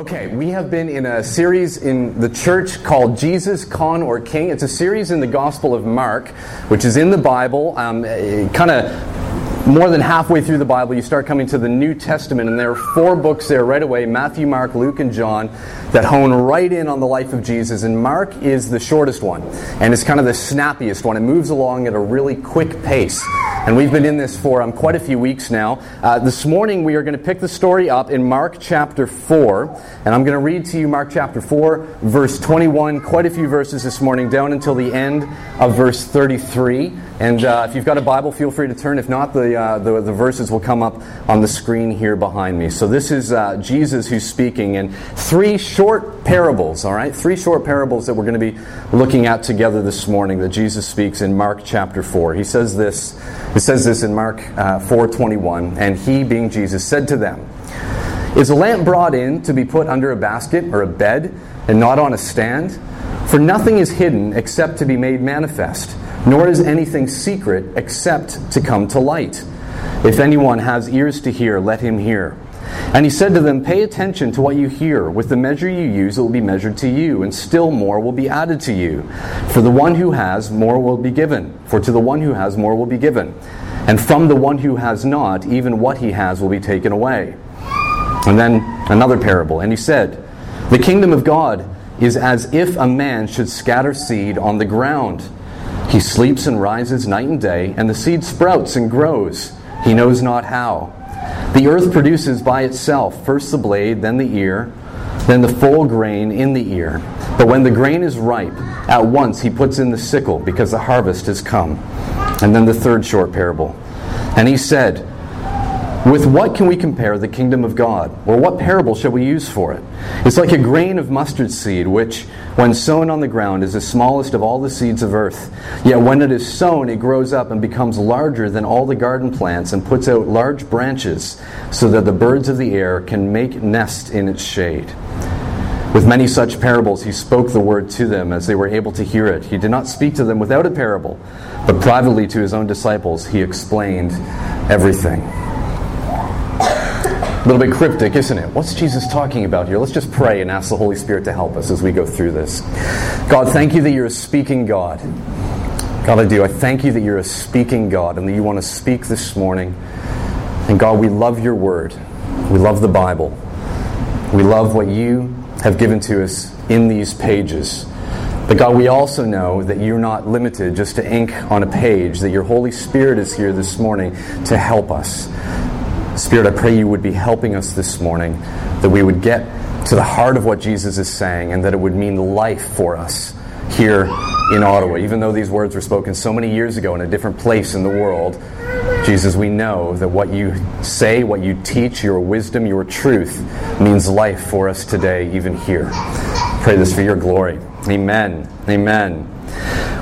Okay, we have been in a series in the church called Jesus, Con, or King. It's a series in the Gospel of Mark, which is in the Bible, um, kind of more than halfway through the Bible, you start coming to the New Testament, and there are four books there right away Matthew, Mark, Luke, and John that hone right in on the life of Jesus. And Mark is the shortest one, and it's kind of the snappiest one. It moves along at a really quick pace. And we've been in this for um, quite a few weeks now. Uh, this morning, we are going to pick the story up in Mark chapter 4. And I'm going to read to you Mark chapter 4, verse 21, quite a few verses this morning, down until the end of verse 33. And uh, if you've got a Bible, feel free to turn. If not, the, uh, the, the, verses will come up on the screen here behind me. So this is uh, Jesus who's speaking in three short parables, all right? Three short parables that we're going to be looking at together this morning that Jesus speaks in Mark chapter 4. He says this, it says this in Mark uh, 4.21, and he, being Jesus, said to them, Is a lamp brought in to be put under a basket or a bed and not on a stand? For nothing is hidden except to be made manifest nor is anything secret except to come to light. If anyone has ears to hear, let him hear. And he said to them, Pay attention to what you hear. With the measure you use, it will be measured to you, and still more will be added to you. For the one who has, more will be given. For to the one who has, more will be given. And from the one who has not, even what he has will be taken away. And then another parable. And he said, The kingdom of God is as if a man should scatter seed on the ground. He sleeps and rises night and day, and the seed sprouts and grows. He knows not how. The earth produces by itself first the blade, then the ear, then the full grain in the ear. But when the grain is ripe, at once he puts in the sickle, because the harvest has come. And then the third short parable. And he said, with what can we compare the kingdom of God? Or what parable shall we use for it? It's like a grain of mustard seed, which, when sown on the ground, is the smallest of all the seeds of earth. Yet when it is sown, it grows up and becomes larger than all the garden plants and puts out large branches, so that the birds of the air can make nest in its shade. With many such parables, he spoke the word to them as they were able to hear it. He did not speak to them without a parable, but privately to his own disciples, he explained everything. A little bit cryptic, isn't it? What's Jesus talking about here? Let's just pray and ask the Holy Spirit to help us as we go through this. God, thank you that you're a speaking God. God, I do. I thank you that you're a speaking God and that you want to speak this morning. And God, we love your word. We love the Bible. We love what you have given to us in these pages. But God, we also know that you're not limited just to ink on a page, that your Holy Spirit is here this morning to help us. Spirit, I pray you would be helping us this morning, that we would get to the heart of what Jesus is saying, and that it would mean life for us here in Ottawa. Even though these words were spoken so many years ago in a different place in the world, Jesus, we know that what you say, what you teach, your wisdom, your truth means life for us today, even here. Pray this for your glory. Amen. Amen.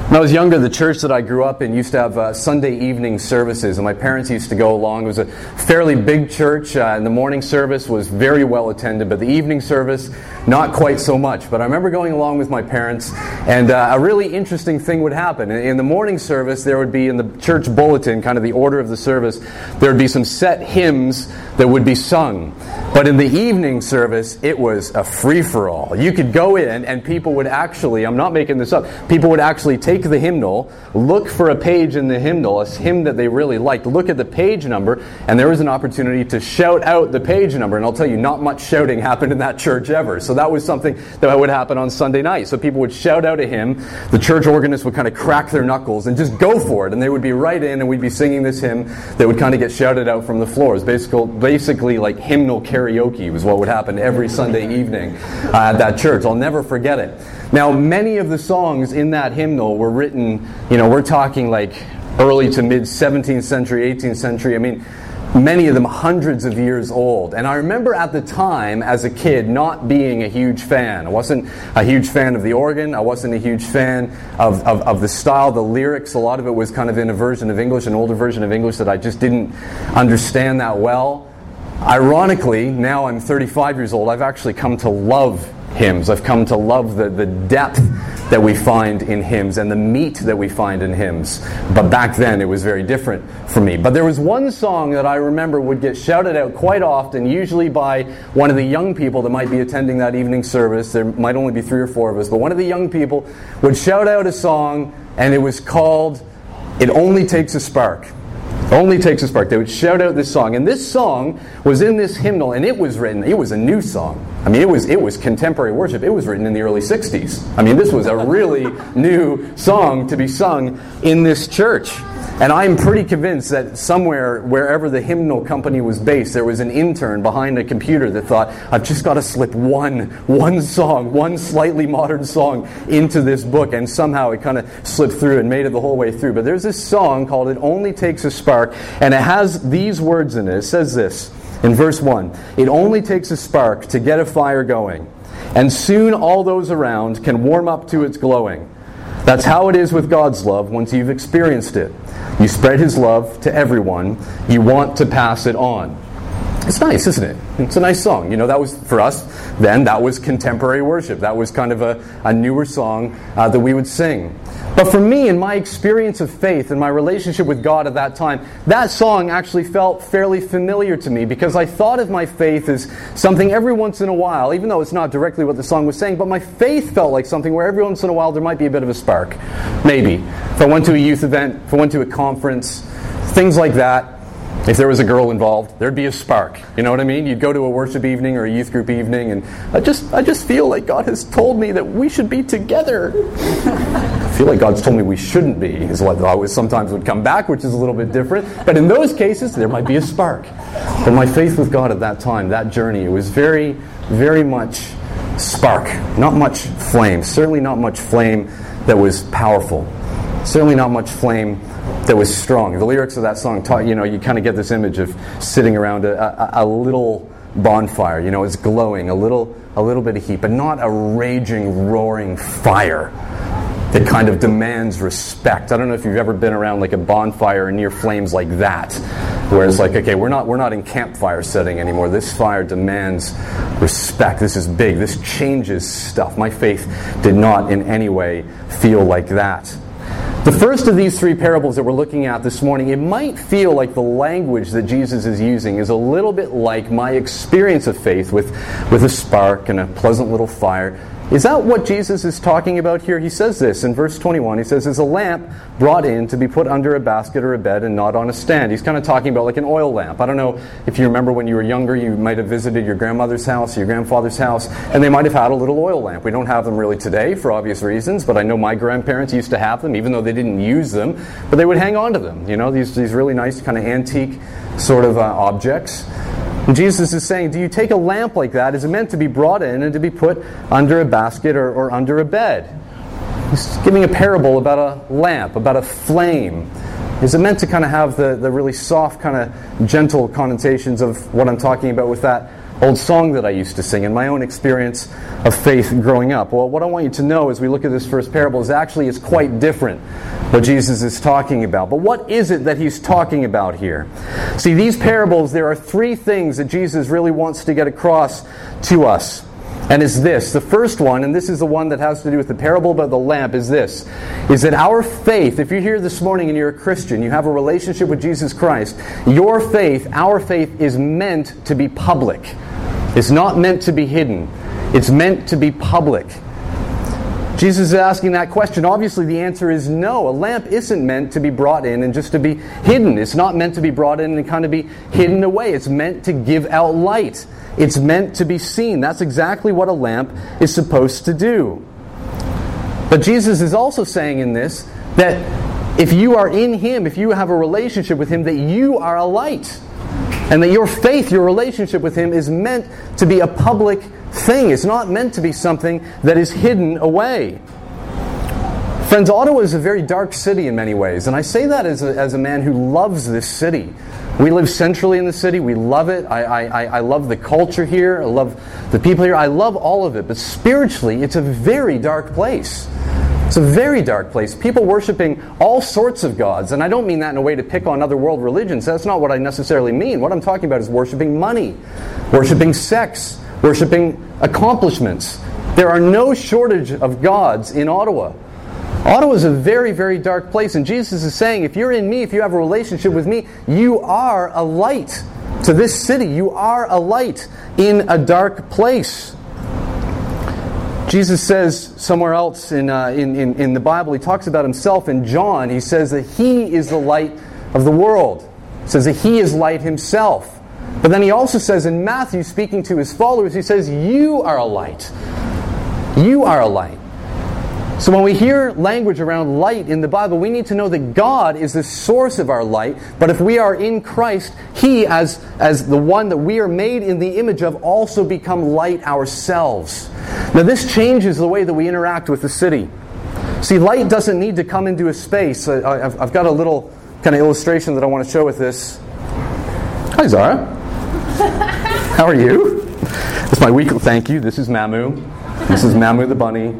When I was younger, the church that I grew up in used to have uh, Sunday evening services, and my parents used to go along. It was a fairly big church, uh, and the morning service was very well attended, but the evening service, not quite so much. But I remember going along with my parents, and uh, a really interesting thing would happen. In the morning service, there would be in the church bulletin, kind of the order of the service, there would be some set hymns that would be sung. But in the evening service, it was a free for all. You could go in, and people would actually, I'm not making this up, people would actually take the hymnal, look for a page in the hymnal, a hymn that they really liked, look at the page number, and there was an opportunity to shout out the page number. And I'll tell you, not much shouting happened in that church ever. So that was something that would happen on Sunday night. So people would shout out a hymn, the church organist would kind of crack their knuckles and just go for it. And they would be right in, and we'd be singing this hymn that would kind of get shouted out from the floors. Basically, basically like hymnal karaoke was what would happen every Sunday evening uh, at that church. I'll never forget it. Now, many of the songs in that hymnal were written, you know, we're talking like early to mid 17th century, 18th century. I mean, many of them hundreds of years old. And I remember at the time, as a kid, not being a huge fan. I wasn't a huge fan of the organ. I wasn't a huge fan of, of, of, the style, the lyrics. A lot of it was kind of in a version of English, an older version of English that I just didn't understand that well. Ironically, now I'm 35 years old, I've actually come to love hymns. I've come to love the, the depth that we find in hymns and the meat that we find in hymns. But back then it was very different for me. But there was one song that I remember would get shouted out quite often, usually by one of the young people that might be attending that evening service. There might only be three or four of us, but one of the young people would shout out a song, and it was called It Only Takes a Spark. Only takes a spark. They would shout out this song, and this song was in this hymnal, and it was written. It was a new song. I mean, it was it was contemporary worship. It was written in the early '60s. I mean, this was a really new song to be sung in this church. And I'm pretty convinced that somewhere, wherever the hymnal company was based, there was an intern behind a computer that thought, I've just got to slip one, one song, one slightly modern song into this book. And somehow it kind of slipped through and made it the whole way through. But there's this song called It Only Takes a Spark, and it has these words in it. It says this in verse 1 It only takes a spark to get a fire going, and soon all those around can warm up to its glowing. That's how it is with God's love once you've experienced it. You spread His love to everyone, you want to pass it on. It's nice, isn't it? It's a nice song. You know, that was, for us then, that was contemporary worship. That was kind of a, a newer song uh, that we would sing. But for me, in my experience of faith and my relationship with God at that time, that song actually felt fairly familiar to me because I thought of my faith as something every once in a while, even though it's not directly what the song was saying, but my faith felt like something where every once in a while there might be a bit of a spark. Maybe. If I went to a youth event, if I went to a conference, things like that, if there was a girl involved, there'd be a spark. You know what I mean? You'd go to a worship evening or a youth group evening, and I just, I just feel like God has told me that we should be together. I feel like God's told me we shouldn't be, is what I always sometimes would come back, which is a little bit different. But in those cases, there might be a spark. But my faith with God at that time, that journey, it was very, very much spark, not much flame. Certainly not much flame that was powerful. Certainly not much flame that was strong. The lyrics of that song taught, you know, you kind of get this image of sitting around a, a, a, little bonfire, you know, it's glowing, a little, a little bit of heat, but not a raging, roaring fire that kind of demands respect. I don't know if you've ever been around like a bonfire near flames like that, where it's like, okay, we're not, we're not in campfire setting anymore. This fire demands respect. This is big. This changes stuff. My faith did not in any way feel like that. The first of these three parables that we're looking at this morning, it might feel like the language that Jesus is using is a little bit like my experience of faith with, with a spark and a pleasant little fire. Is that what Jesus is talking about here? He says this in verse 21. He says, Is a lamp brought in to be put under a basket or a bed and not on a stand? He's kind of talking about like an oil lamp. I don't know if you remember when you were younger, you might have visited your grandmother's house, your grandfather's house, and they might have had a little oil lamp. We don't have them really today for obvious reasons, but I know my grandparents used to have them, even though they didn't use them, but they would hang on to them. You know, these, these really nice kind of antique sort of uh, objects. Jesus is saying, Do you take a lamp like that? Is it meant to be brought in and to be put under a basket or, or under a bed? He's giving a parable about a lamp, about a flame. Is it meant to kind of have the, the really soft, kind of gentle connotations of what I'm talking about with that old song that I used to sing and my own experience of faith growing up. Well, what I want you to know as we look at this first parable is actually it's quite different what Jesus is talking about. But what is it that he's talking about here? See, these parables, there are three things that Jesus really wants to get across to us. And is this. The first one, and this is the one that has to do with the parable about the lamp, is this. Is that our faith, if you're here this morning and you're a Christian, you have a relationship with Jesus Christ, your faith, our faith, is meant to be public. It's not meant to be hidden. It's meant to be public. Jesus is asking that question. Obviously, the answer is no. A lamp isn't meant to be brought in and just to be hidden. It's not meant to be brought in and kind of be hidden away. It's meant to give out light. It's meant to be seen. That's exactly what a lamp is supposed to do. But Jesus is also saying in this that if you are in Him, if you have a relationship with Him, that you are a light. And that your faith, your relationship with Him, is meant to be a public thing. It's not meant to be something that is hidden away. Friends, Ottawa is a very dark city in many ways, and I say that as a, as a man who loves this city. We live centrally in the city. We love it. I, I, I love the culture here. I love the people here. I love all of it. But spiritually, it's a very dark place. It's a very dark place. People worshiping all sorts of gods. And I don't mean that in a way to pick on other world religions. That's not what I necessarily mean. What I'm talking about is worshiping money, worshiping sex, worshiping accomplishments, There are no shortage of gods in Ottawa. Ottawa is a very, very dark place, and Jesus is saying, if you're in me, if you have a relationship with me, you are a light to this city. You are a light in a dark place. Jesus says somewhere else in, uh, in, in, in, the Bible, he talks about himself in John. He says that he is the light of the world. He says that he is light himself. But then he also says in Matthew, speaking to his followers, he says, You are a light. You are a light. So when we hear language around light in the Bible, we need to know that God is the source of our light. But if we are in Christ, He, as, as the one that we are made in the image of, also become light ourselves. Now this changes the way that we interact with the city. See, light doesn't need to come into a space. I've, I've got a little kind of illustration that I want to show with this. Hi, Zara. How are you? It's my weekly. Thank you. This is Mamu. This is Mamu the bunny.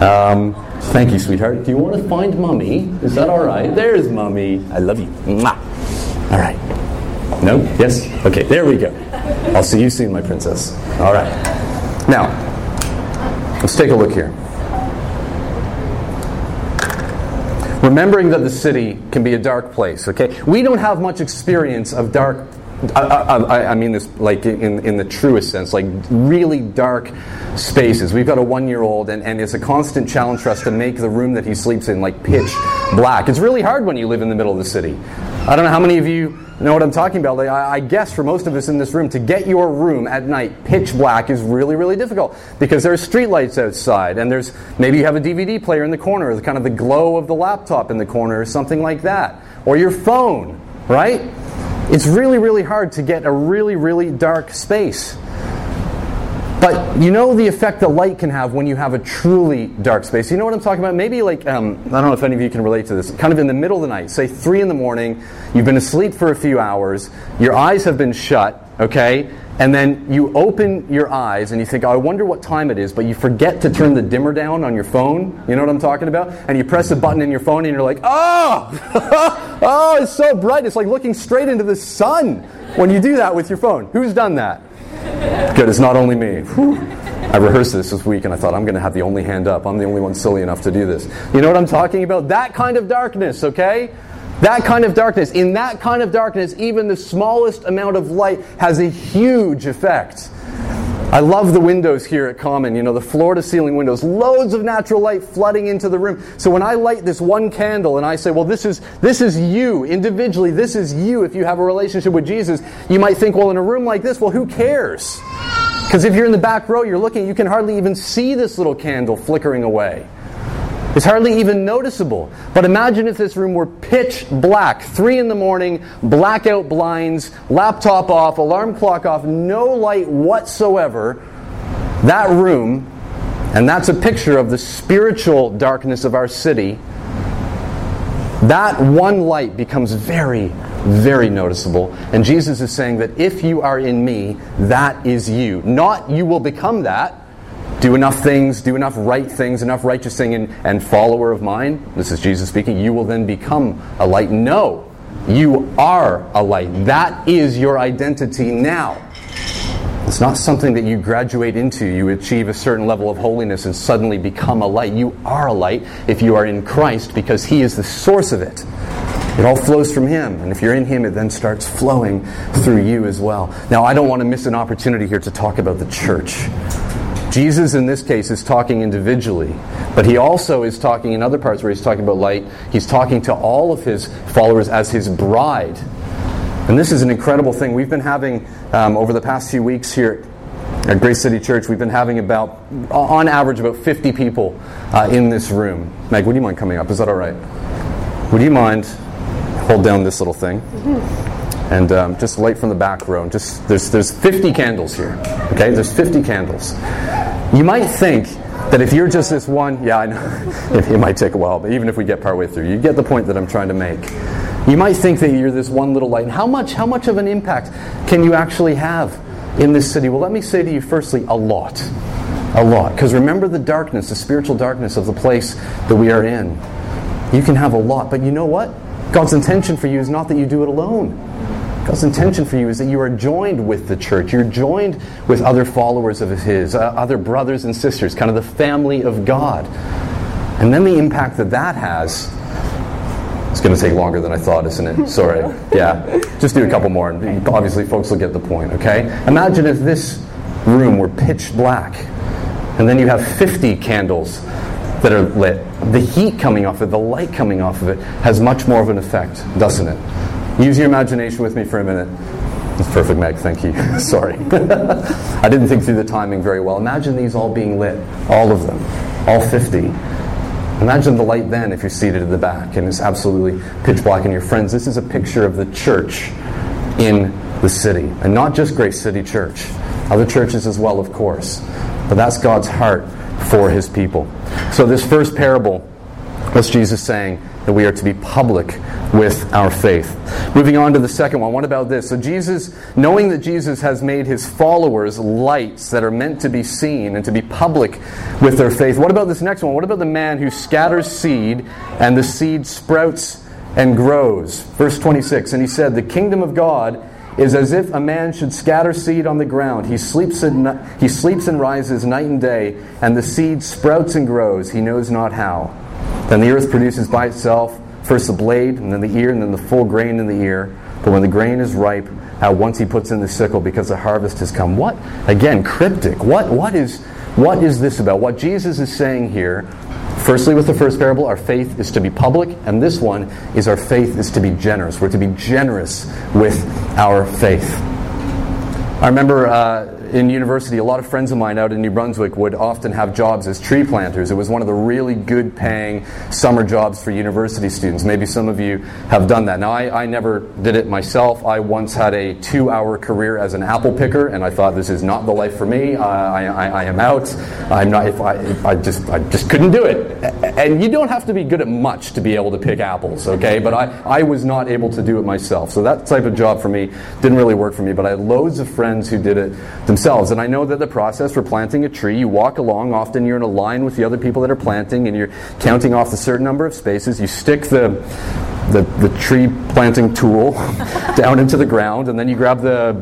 Um, thank you, sweetheart. Do you want to find Mummy? Is that all right? There's Mummy. I love you. Mwah. All right. No? Yes? Okay, there we go. I'll see you soon, my princess. All right. Now, let's take a look here. Remembering that the city can be a dark place, okay? We don't have much experience of dark I, I, I, mean this like in, in the truest sense, like really dark spaces. We've got a one year old, and, and it's a constant challenge for us to make the room that he sleeps in like pitch black. It's really hard when you live in the middle of the city. I don't know how many of you know what I'm talking about. Like, I, I guess for most of us in this room, to get your room at night pitch black is really, really difficult because there are streetlights outside, and there's maybe you have a DVD player in the corner, kind of the glow of the laptop in the corner, or something like that, or your phone, right? It's really, really hard to get a really, really dark space. But you know the effect that light can have when you have a truly dark space. You know what I'm talking about? Maybe like, um, I don't know if any of you can relate to this. Kind of in the middle of the night, say 3 in the morning, you've been asleep for a few hours, your eyes have been shut, okay? And then you open your eyes and you think, I wonder what time it is, but you forget to turn the dimmer down on your phone. You know what I'm talking about? And you press a button in your phone and you're like, oh, oh, it's so bright. It's like looking straight into the sun when you do that with your phone. Who's done that? Good, it's not only me. Whew. I rehearsed this this week and I thought I'm going to have the only hand up. I'm the only one silly enough to do this. You know what I'm talking about? That kind of darkness, okay? That kind of darkness. In that kind of darkness, even the smallest amount of light has a huge effect. I love the windows here at Common, you know, the floor to ceiling windows, loads of natural light flooding into the room. So when I light this one candle and I say, well, this is, this is you, individually, this is you, if you have a relationship with Jesus, you might think, well, in a room like this, well, who cares? Because if you're in the back row, you're looking, you can hardly even see this little candle flickering away. It's hardly even noticeable. But imagine if this room were pitch black, three in the morning, blackout blinds, laptop off, alarm clock off, no light whatsoever. That room, and that's a picture of the spiritual darkness of our city, that one light becomes very, very noticeable. And Jesus is saying that if you are in me, that is you. Not you will become that do enough things, do enough right things, enough righteous thing, and, and follower of mine, this is Jesus speaking, you will then become a light. No, you are a light. That is your identity now. It's not something that you graduate into. You achieve a certain level of holiness and suddenly become a light. You are a light if you are in Christ because He is the source of it. It all flows from Him. And if you're in Him, it then starts flowing through you as well. Now, I don't want to miss an opportunity here to talk about the church. Jesus, in this case, is talking individually, but he also is talking in other parts where he's talking about light. He's talking to all of his followers as his bride. And this is an incredible thing. We've been having, um, over the past few weeks here at Grace City Church, we've been having about, on average, about 50 people uh, in this room. Meg, would you mind coming up? Is that all right? Would you mind hold down this little thing? And um, just light from the back row. Just there's there's 50 candles here. Okay, there's 50 candles. You might think that if you're just this one, yeah, I know it, it might take a while, but even if we get partway through, you get the point that I'm trying to make. You might think that you're this one little light. And how much how much of an impact can you actually have in this city? Well, let me say to you firstly, a lot. A lot. Because remember the darkness, the spiritual darkness of the place that we are in. You can have a lot, but you know what? God's intention for you is not that you do it alone. God's intention for you is that you are joined with the church. You're joined with other followers of His, uh, other brothers and sisters, kind of the family of God. And then the impact that that has it's going to take longer than I thought, isn't it? Sorry. Yeah. Just do a couple more. And obviously, folks will get the point, okay? Imagine if this room were pitch black, and then you have 50 candles that are lit. The heat coming off of it, the light coming off of it, has much more of an effect, doesn't it? Use your imagination with me for a minute. That's perfect, Meg. Thank you. Sorry. I didn't think through the timing very well. Imagine these all being lit, all of them, all 50 Imagine the light then if you're seated at the back and it's absolutely pitch black. And your friends, this is a picture of the church in the city. And not just Grace City Church, other churches as well, of course. But that's God's heart for his people. So, this first parable, what's Jesus saying? That we are to be public with our faith. Moving on to the second one. What about this? So, Jesus, knowing that Jesus has made his followers lights that are meant to be seen and to be public with their faith, what about this next one? What about the man who scatters seed and the seed sprouts and grows? Verse 26 And he said, The kingdom of God is as if a man should scatter seed on the ground. He sleeps, and, he sleeps and rises night and day, and the seed sprouts and grows. He knows not how. Then the earth produces by itself First the blade, and then the ear, and then the full grain in the ear. But when the grain is ripe, at once he puts in the sickle because the harvest has come. What? Again, cryptic. What, what, is, what is this about? What Jesus is saying here, firstly, with the first parable, our faith is to be public, and this one is our faith is to be generous. We're to be generous with our faith. I remember uh, in university, a lot of friends of mine out in New Brunswick would often have jobs as tree planters. It was one of the really good paying summer jobs for university students. Maybe some of you have done that. Now, I, I never did it myself. I once had a two hour career as an apple picker, and I thought this is not the life for me. I, I, I am out. I'm not, if I, if I, just, I just couldn't do it. And you don't have to be good at much to be able to pick apples, okay? But I, I was not able to do it myself. So that type of job for me didn't really work for me. But I had loads of friends who did it themselves themselves. And I know that the process for planting a tree, you walk along, often you're in a line with the other people that are planting, and you're counting off the certain number of spaces. You stick the the, the tree planting tool down into the ground, and then you grab the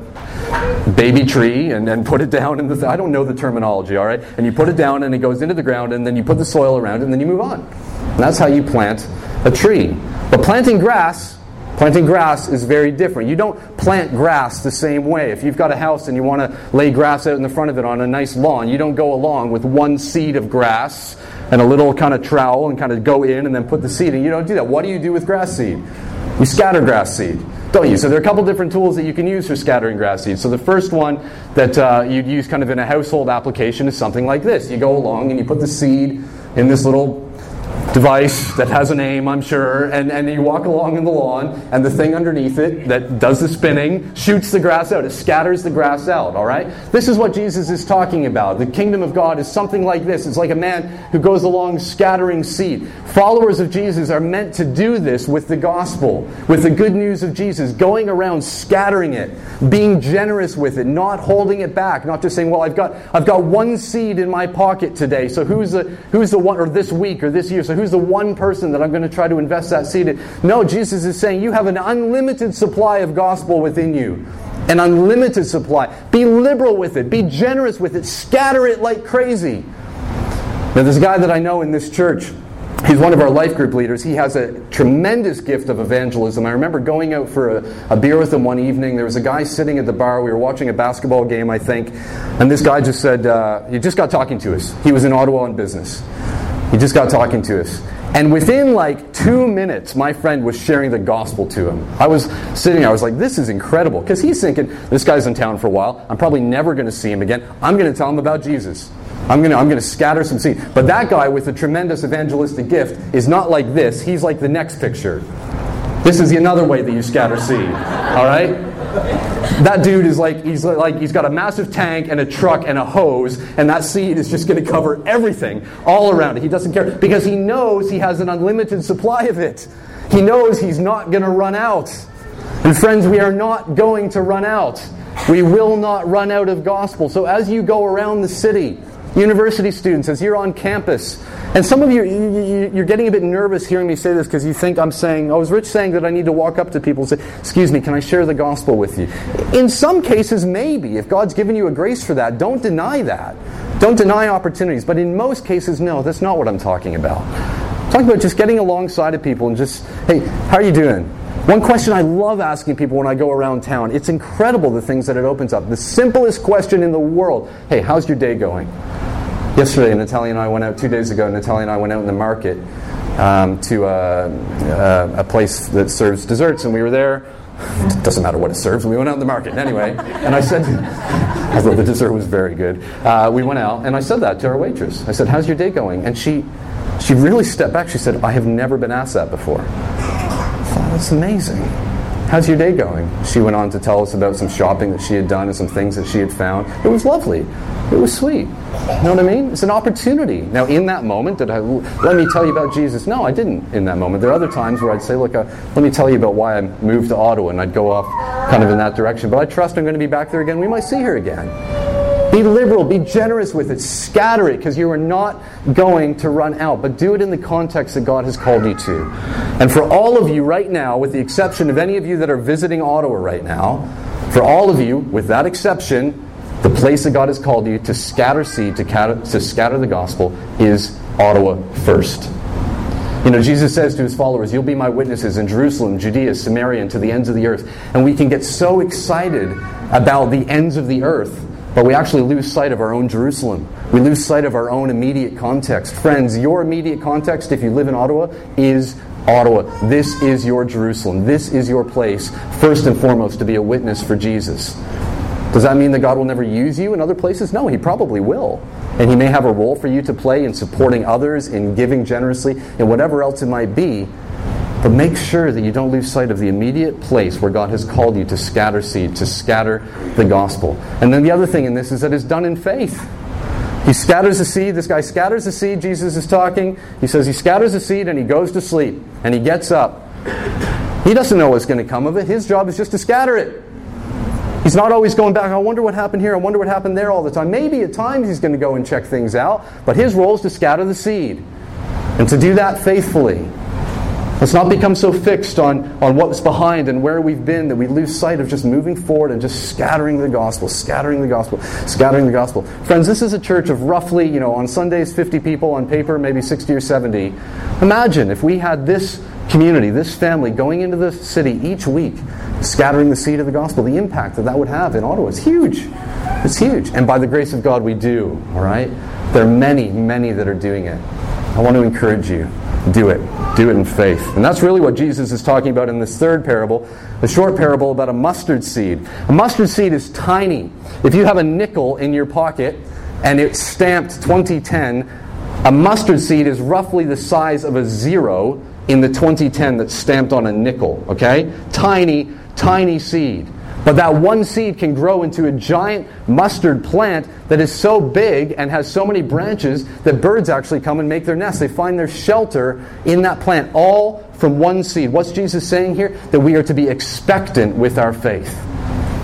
baby tree and, and put it down in the th- I don't know the terminology, all right? And you put it down and it goes into the ground and then you put the soil around it and then you move on. And that's how you plant a tree. But planting grass Planting grass is very different. You don't plant grass the same way. If you've got a house and you want to lay grass out in the front of it on a nice lawn, you don't go along with one seed of grass and a little kind of trowel and kind of go in and then put the seed in. You don't do that. What do you do with grass seed? You scatter grass seed, don't you? So there are a couple different tools that you can use for scattering grass seed. So the first one that uh, you'd use kind of in a household application is something like this. You go along and you put the seed in this little device that has a name, I'm sure, and, and you walk along in the lawn, and the thing underneath it that does the spinning shoots the grass out. It scatters the grass out, all right? This is what Jesus is talking about. The kingdom of God is something like this it's like a man who goes along scattering seed. Followers of Jesus are meant to do this with the gospel, with the good news of Jesus, going around scattering it, being generous with it, not holding it back, not just saying, well, I've got, I've got one seed in my pocket today, so who's the, who's the one, or this week, or this year, so who's the one person that I'm going to try to invest that seed in? No, Jesus is saying you have an unlimited supply of gospel within you. An unlimited supply. Be liberal with it. Be generous with it. Scatter it like crazy. Now, there's a guy that I know in this church. He's one of our life group leaders. He has a tremendous gift of evangelism. I remember going out for a, a, beer with him one evening. There was a guy sitting at the bar. We were watching a basketball game, I think. And this guy just said, uh, he just got talking to us. He was in Ottawa on business. He just got talking to us. And within like two minutes, my friend was sharing the gospel to him. I was sitting, I was like, this is incredible. Because he's thinking, this guy's in town for a while. I'm probably never going to see him again. I'm going to tell him about Jesus. I'm going to I'm going to scatter some seed. But that guy with a tremendous evangelistic gift is not like this. He's like the next picture. This is another way that you scatter seed. All right? That dude is like he's like he's got a massive tank and a truck and a hose, and that seed is just going to cover everything all around it. He doesn't care because he knows he has an unlimited supply of it. He knows he's not going to run out. And friends, we are not going to run out. We will not run out of gospel. So as you go around the city, University students, as you're on campus, and some of you, you're getting a bit nervous hearing me say this because you think I'm saying, oh, is Rich saying that I need to walk up to people and say, excuse me, can I share the gospel with you? In some cases, maybe. If God's given you a grace for that, don't deny that. Don't deny opportunities. But in most cases, no, that's not what I'm talking about. I'm talking about just getting alongside of people and just, hey, how are you doing? One question I love asking people when I go around town, it's incredible the things that it opens up. The simplest question in the world hey, how's your day going? Yesterday, Natalia and I went out, two days ago, Natalia and I went out in the market um, to uh, uh, a place that serves desserts, and we were there. It doesn't matter what it serves. We went out in the market anyway, and I said, I thought the dessert was very good. Uh, we went out, and I said that to our waitress. I said, "How's your day going?" And she, she really stepped back. She said, "I have never been asked that before." That's amazing. How's your day going? She went on to tell us about some shopping that she had done and some things that she had found. It was lovely. It was sweet. You know what I mean? It's an opportunity. Now, in that moment, did I let me tell you about Jesus? No, I didn't. In that moment, there are other times where I'd say, "Look, uh, let me tell you about why I moved to Ottawa," and I'd go off kind of in that direction. But I trust I'm going to be back there again. We might see her again. Be liberal, be generous with it, scatter it, because you are not going to run out. But do it in the context that God has called you to. And for all of you right now, with the exception of any of you that are visiting Ottawa right now, for all of you, with that exception, the place that God has called you to scatter seed, to, to scatter the gospel, is Ottawa first. You know, Jesus says to his followers, You'll be my witnesses in Jerusalem, Judea, Samaria, and to the ends of the earth. And we can get so excited about the ends of the earth but we actually lose sight of our own Jerusalem. We lose sight of our own immediate context. Friends, your immediate context, if you live in Ottawa, is Ottawa. This is your Jerusalem. This is your place, first and foremost, to be a witness for Jesus. Does that mean that God will never use you in other places? No, He probably will. And He may have a role for you to play in supporting others, in giving generously, and whatever else it might be. But make sure that you don't lose sight of the immediate place where God has called you to scatter seed, to scatter the gospel. And then the other thing in this is that it's done in faith. He scatters the seed. This guy scatters the seed. Jesus is talking. He says he scatters the seed and he goes to sleep. And he gets up. He doesn't know what's going to come of it. His job is just to scatter it. He's not always going back, I wonder what happened here, I wonder what happened there all the time. Maybe at times he's going to go and check things out, but his role is to scatter the seed. And to do that faithfully. Let's not become so fixed on, on what's behind and where we've been that we lose sight of just moving forward and just scattering the gospel, scattering the gospel, scattering the gospel. Friends, this is a church of roughly, you know, on Sundays, 50 people, on paper, maybe 60 or 70. Imagine if we had this community, this family going into the city each week, scattering the seed of the gospel, the impact that that would have in Ottawa is huge. It's huge. And by the grace of God, we do, all right? There are many, many that are doing it. I want to encourage you do it. Do it in faith. And that's really what Jesus is talking about in this third parable, the short parable about a mustard seed. A mustard seed is tiny. If you have a nickel in your pocket and it's stamped 2010, a mustard seed is roughly the size of a zero in the 2010 that's stamped on a nickel, okay? Tiny, tiny seed. But that one seed can grow into a giant mustard plant that is so big and has so many branches that birds actually come and make their nests. They find their shelter in that plant, all from one seed. What's Jesus saying here? That we are to be expectant with our faith.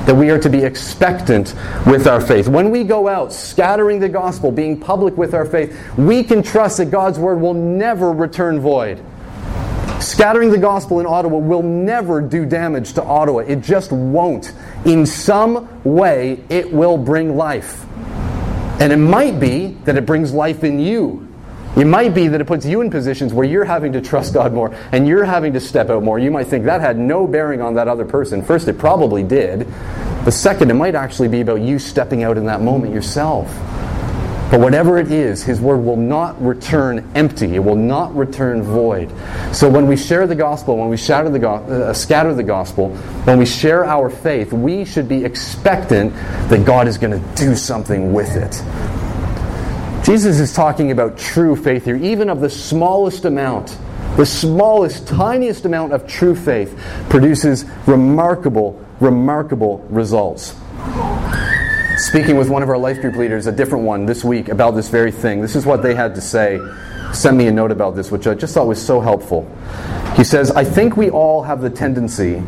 That we are to be expectant with our faith. When we go out scattering the gospel, being public with our faith, we can trust that God's word will never return void. Scattering the gospel in Ottawa will never do damage to Ottawa. It just won't. In some way, it will bring life. And it might be that it brings life in you. It might be that it puts you in positions where you're having to trust God more and you're having to step out more. You might think that had no bearing on that other person. First, it probably did. But second, it might actually be about you stepping out in that moment yourself. But whatever it is, His word will not return empty. It will not return void. So when we share the gospel, when we shatter the go- uh, scatter the gospel, when we share our faith, we should be expectant that God is going to do something with it. Jesus is talking about true faith here, even of the smallest amount. The smallest, tiniest amount of true faith produces remarkable, remarkable results speaking with one of our life group leaders, a different one this week, about this very thing. This is what they had to say. Sent me a note about this, which I just thought was so helpful. He says, I think we all have the tendency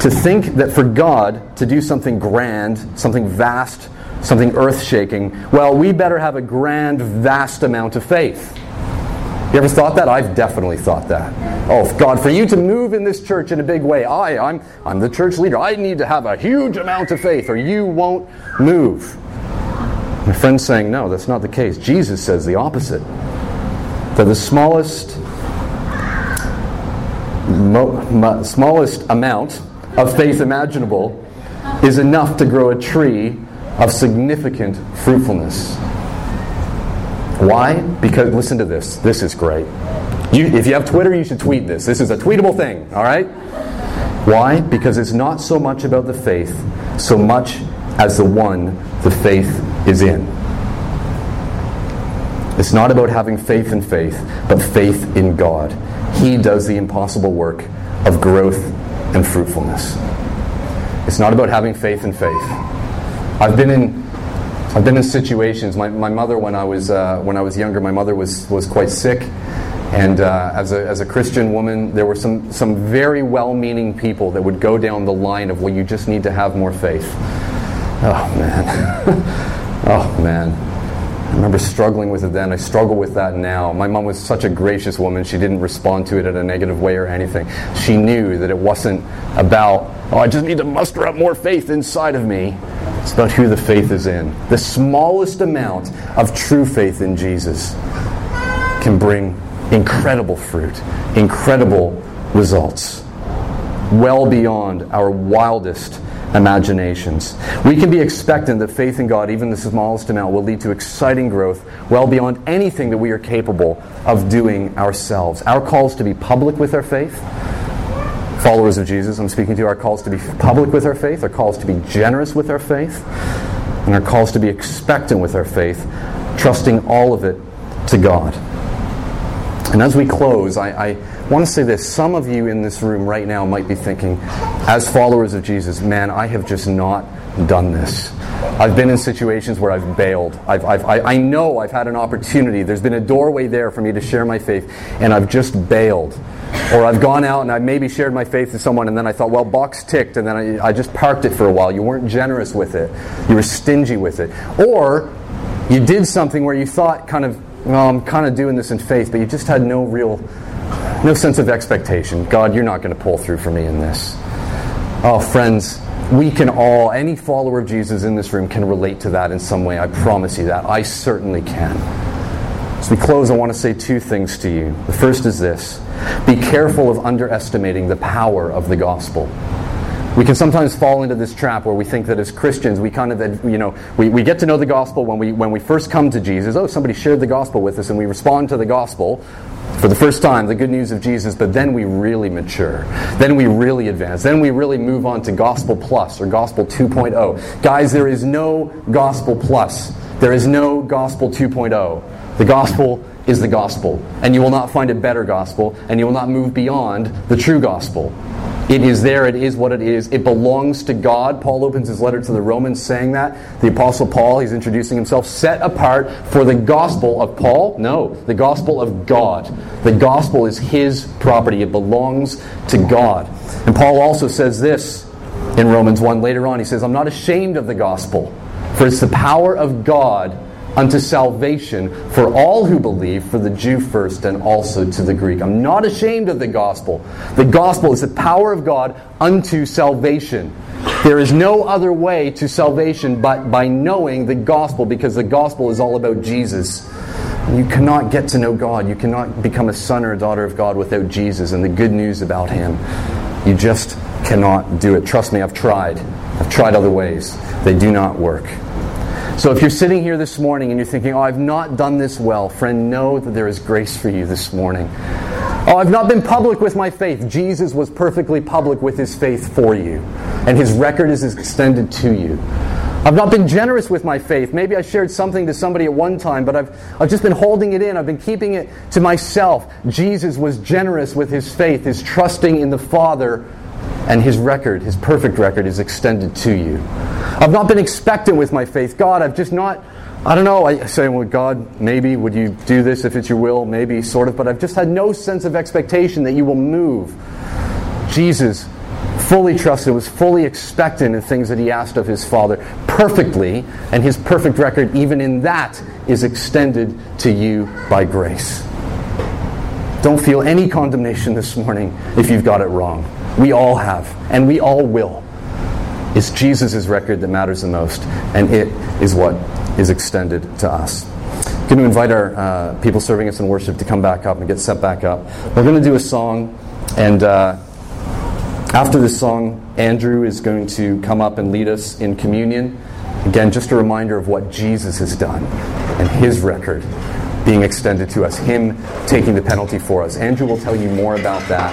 to think that for God to do something grand, something vast, something earth shaking, well, we better have a grand, vast amount of faith. You ever thought that? I've definitely thought that. Oh, God, for you to move in this church in a big way, I, I'm, I'm the church leader. I need to have a huge amount of faith or you won't move. My friend's saying, no, that's not the case. Jesus says the opposite. That the smallest, mo- mo- smallest amount of faith imaginable is enough to grow a tree of significant fruitfulness. Why? Because, listen to this. This is great. You, if you have Twitter, you should tweet this. This is a tweetable thing, all right? Why? Because it's not so much about the faith, so much as the one the faith is in. It's not about having faith in faith, but faith in God. He does the impossible work of growth and fruitfulness. It's not about having faith in faith. I've been in I've been in situations. My, my mother, when I was uh, when I was younger, my mother was was quite sick, and uh, as a as a Christian woman, there were some some very well-meaning people that would go down the line of, well, you just need to have more faith. Oh man, oh man. I remember struggling with it then. I struggle with that now. My mom was such a gracious woman. She didn't respond to it in a negative way or anything. She knew that it wasn't about, oh, I just need to muster up more faith inside of me. It's about who the faith is in. The smallest amount of true faith in Jesus can bring incredible fruit, incredible results, well beyond our wildest imaginations. We can be expectant that faith in God, even the smallest amount, will lead to exciting growth well beyond anything that we are capable of doing ourselves. Our calls to be public with our faith followers of Jesus, I'm speaking to, our calls to be public with our faith, our calls to be generous with our faith, and our calls to be expectant with our faith, trusting all of it to God. And as we close, I, I want to say this. Some of you in this room right now might be thinking, as followers of Jesus, man, I have just not done this. I've been in situations where I've bailed. I've, I've, I, I know I've had an opportunity. There's been a doorway there for me to share my faith, and I've just bailed. Or I've gone out and I maybe shared my faith with someone, and then I thought, well, box ticked, and then I, I just parked it for a while. You weren't generous with it, you were stingy with it. Or you did something where you thought, kind of, well, I'm kind of doing this in faith, but you just had no real, no sense of expectation. God, you're not going to pull through for me in this. Oh, friends, we can all, any follower of Jesus in this room can relate to that in some way. I promise you that. I certainly can. As we close, I want to say two things to you. The first is this be careful of underestimating the power of the gospel. We can sometimes fall into this trap where we think that as Christians, we kind of, you know, we, we get to know the gospel when we, when we first come to Jesus. Oh, somebody shared the gospel with us, and we respond to the gospel for the first time, the good news of Jesus, but then we really mature. Then we really advance. Then we really move on to Gospel Plus or Gospel 2.0. Guys, there is no Gospel Plus. There is no Gospel 2.0. The gospel is the gospel, and you will not find a better gospel, and you will not move beyond the true gospel. It is there, it is what it is. It belongs to God. Paul opens his letter to the Romans saying that. The Apostle Paul, he's introducing himself, set apart for the gospel of Paul? No, the gospel of God. The gospel is his property, it belongs to God. And Paul also says this in Romans 1 later on. He says, I'm not ashamed of the gospel, for it's the power of God unto salvation for all who believe, for the Jew first and also to the Greek. I'm not ashamed of the gospel. The gospel is the power of God unto salvation. There is no other way to salvation but by knowing the gospel because the gospel is all about Jesus. You cannot get to know God. You cannot become a son or a daughter of God without Jesus and the good news about Him. You just cannot do it. Trust me, I've tried. I've tried other ways. They do not work. So if you're sitting here this morning and you're thinking, oh, I've not done this well, friend, know that there is grace for you this morning. Oh, I've not been public with my faith. Jesus was perfectly public with his faith for you, and his record is extended to you. I've not been generous with my faith. Maybe I shared something to somebody at one time, but I've, I've just been holding it in. I've been keeping it to myself. Jesus was generous with his faith, his trusting in the Father and his record, his perfect record, is extended to you. I've not been expectant with my faith. God, I've just not, I don't know, I say, well, God, maybe, would you do this if it's your will? Maybe, sort of, but I've just had no sense of expectation that you will move. Jesus fully trusted, was fully expectant in things that he asked of his Father perfectly, and his perfect record, even in that, is extended to you by grace. Don't feel any condemnation this morning if you've got it wrong. We all have, and we all will. It's Jesus' record that matters the most, and it is what is extended to us. I'm going to invite our uh, people serving us in worship to come back up and get set back up. We're going to do a song, and uh, after this song, Andrew is going to come up and lead us in communion. Again, just a reminder of what Jesus has done and his record being extended to us, Him taking the penalty for us. Andrew will tell you more about that.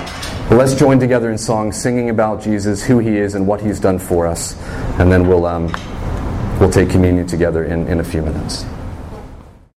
But let's join together in song, singing about Jesus, who He is, and what He's done for us. And then we'll, um, we'll take communion together in, in a few minutes.